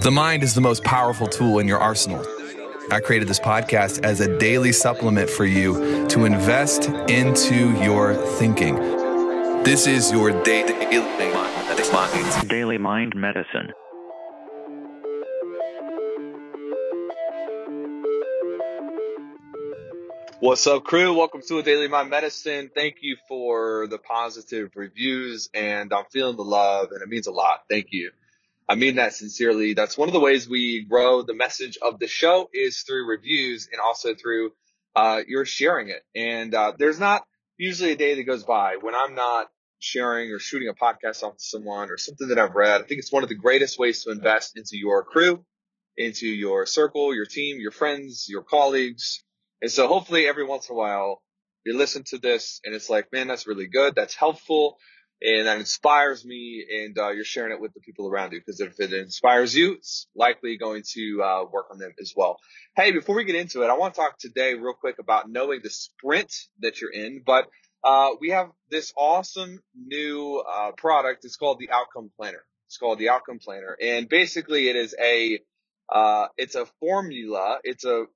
The mind is the most powerful tool in your arsenal. I created this podcast as a daily supplement for you to invest into your thinking. This is your daily Daily Mind Medicine. What's up, crew? Welcome to a Daily Mind Medicine. Thank you for the positive reviews, and I'm feeling the love, and it means a lot. Thank you. I mean that sincerely. That's one of the ways we grow the message of the show is through reviews and also through uh, your sharing it. And uh, there's not usually a day that goes by when I'm not sharing or shooting a podcast off to someone or something that I've read. I think it's one of the greatest ways to invest into your crew, into your circle, your team, your friends, your colleagues and so hopefully every once in a while you listen to this and it's like, man, that's really good. That's helpful. And that inspires me and uh, you're sharing it with the people around you because if it inspires you, it's likely going to uh, work on them as well. Hey, before we get into it, I want to talk today real quick about knowing the sprint that you're in, but uh, we have this awesome new uh, product. It's called the Outcome Planner. It's called the Outcome Planner, and basically it is a uh, it's a formula. It's a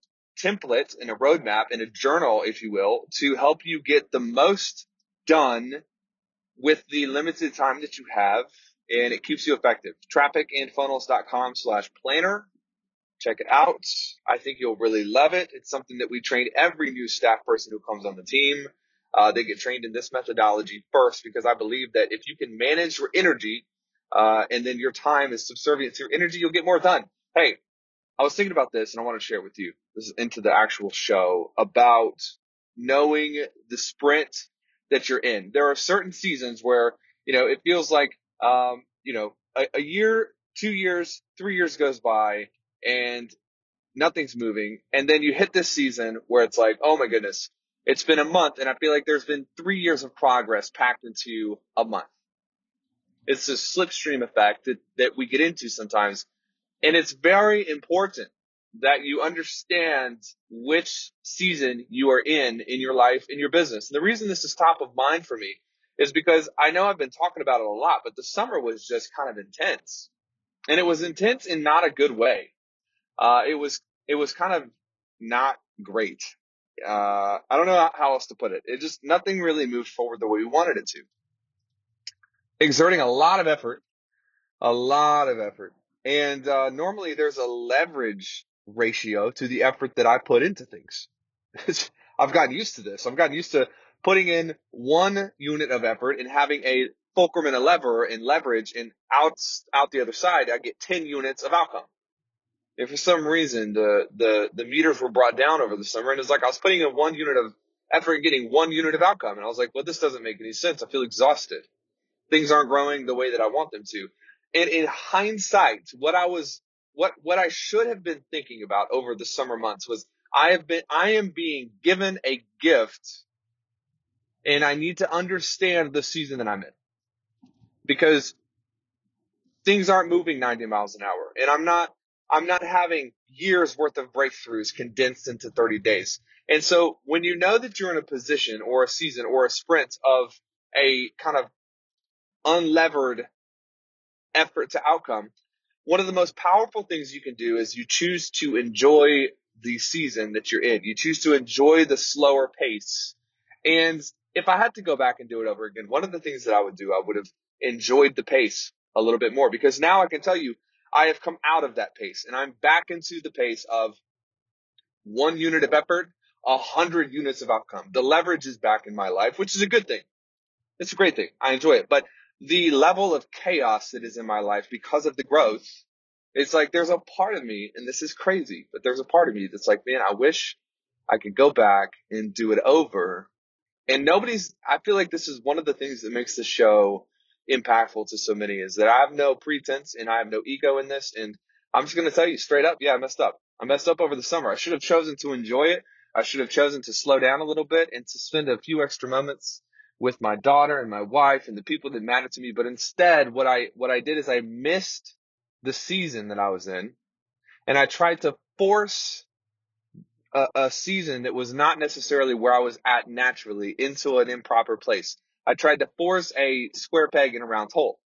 template and a roadmap and a journal, if you will, to help you get the most done with the limited time that you have and it keeps you effective. Trafficandfunnels.com slash planner. Check it out. I think you'll really love it. It's something that we train every new staff person who comes on the team. Uh, they get trained in this methodology first because I believe that if you can manage your energy, uh, and then your time is subservient to your energy, you'll get more done. Hey, I was thinking about this and I want to share it with you. This is into the actual show about knowing the sprint that you're in. There are certain seasons where, you know, it feels like, um, you know, a, a year, two years, three years goes by and nothing's moving. And then you hit this season where it's like, oh my goodness, it's been a month and I feel like there's been three years of progress packed into a month. It's a slipstream effect that, that we get into sometimes and it's very important that you understand which season you are in in your life, in your business. And the reason this is top of mind for me is because I know I've been talking about it a lot, but the summer was just kind of intense. And it was intense in not a good way. Uh, it was, it was kind of not great. Uh, I don't know how else to put it. It just, nothing really moved forward the way we wanted it to. Exerting a lot of effort, a lot of effort and uh, normally there's a leverage ratio to the effort that I put into things. I've gotten used to this. I've gotten used to putting in one unit of effort and having a fulcrum and a lever and leverage and out, out the other side, I get 10 units of outcome. If for some reason the, the, the meters were brought down over the summer and it's like I was putting in one unit of effort and getting one unit of outcome. And I was like, well, this doesn't make any sense. I feel exhausted. Things aren't growing the way that I want them to. And in hindsight, what I was, what, what I should have been thinking about over the summer months was I have been, I am being given a gift and I need to understand the season that I'm in because things aren't moving 90 miles an hour and I'm not, I'm not having years worth of breakthroughs condensed into 30 days. And so when you know that you're in a position or a season or a sprint of a kind of unlevered effort to outcome, one of the most powerful things you can do is you choose to enjoy the season that you're in. You choose to enjoy the slower pace. And if I had to go back and do it over again, one of the things that I would do, I would have enjoyed the pace a little bit more because now I can tell you I have come out of that pace and I'm back into the pace of one unit of effort, a hundred units of outcome. The leverage is back in my life, which is a good thing. It's a great thing. I enjoy it. But the level of chaos that is in my life because of the growth, it's like there's a part of me, and this is crazy, but there's a part of me that's like, man, I wish I could go back and do it over. And nobody's, I feel like this is one of the things that makes the show impactful to so many is that I have no pretense and I have no ego in this. And I'm just going to tell you straight up, yeah, I messed up. I messed up over the summer. I should have chosen to enjoy it. I should have chosen to slow down a little bit and to spend a few extra moments with my daughter and my wife and the people that matter to me. But instead, what I, what I did is I missed the season that I was in and I tried to force a, a season that was not necessarily where I was at naturally into an improper place. I tried to force a square peg in a round hole.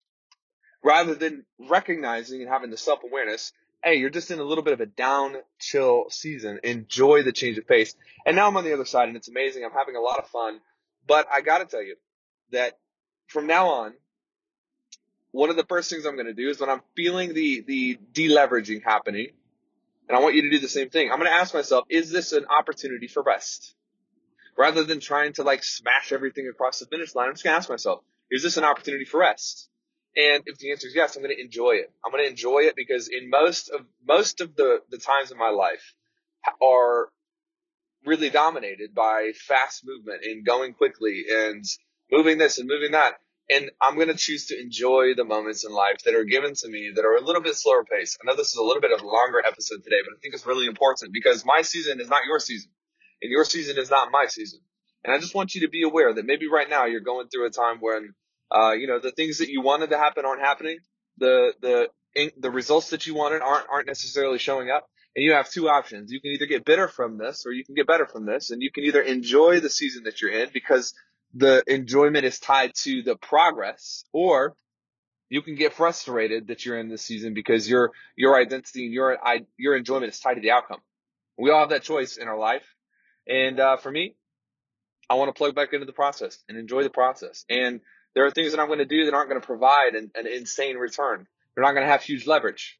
rather than recognizing and having the self awareness. Hey, you're just in a little bit of a down, chill season. Enjoy the change of pace. And now I'm on the other side and it's amazing. I'm having a lot of fun. But I gotta tell you that from now on, one of the first things I'm going to do is when I'm feeling the, the deleveraging happening, and I want you to do the same thing, I'm going to ask myself, is this an opportunity for rest? Rather than trying to like smash everything across the finish line, I'm just going to ask myself, is this an opportunity for rest? And if the answer is yes, I'm going to enjoy it. I'm going to enjoy it because in most of, most of the, the times in my life are really dominated by fast movement and going quickly and moving this and moving that. And I'm going to choose to enjoy the moments in life that are given to me that are a little bit slower pace. I know this is a little bit of a longer episode today, but I think it's really important because my season is not your season and your season is not my season. And I just want you to be aware that maybe right now you're going through a time when, uh, you know, the things that you wanted to happen aren't happening. The, the, the results that you wanted aren't, aren't necessarily showing up. And you have two options. You can either get bitter from this or you can get better from this. And you can either enjoy the season that you're in because the enjoyment is tied to the progress, or you can get frustrated that you're in this season because your your identity and your your enjoyment is tied to the outcome. We all have that choice in our life, and uh, for me, I want to plug back into the process and enjoy the process. And there are things that I'm going to do that aren't going to provide an, an insane return. They're not going to have huge leverage,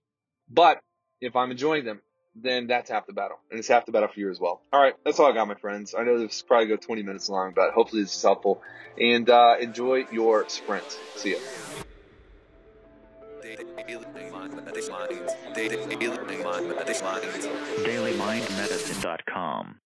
but if I'm enjoying them, then that's half the battle. And it's half the battle for you as well. All right, that's all I got, my friends. I know this is probably go 20 minutes long, but hopefully this is helpful. And uh, enjoy your sprint. See ya. DailyMindMedicine.com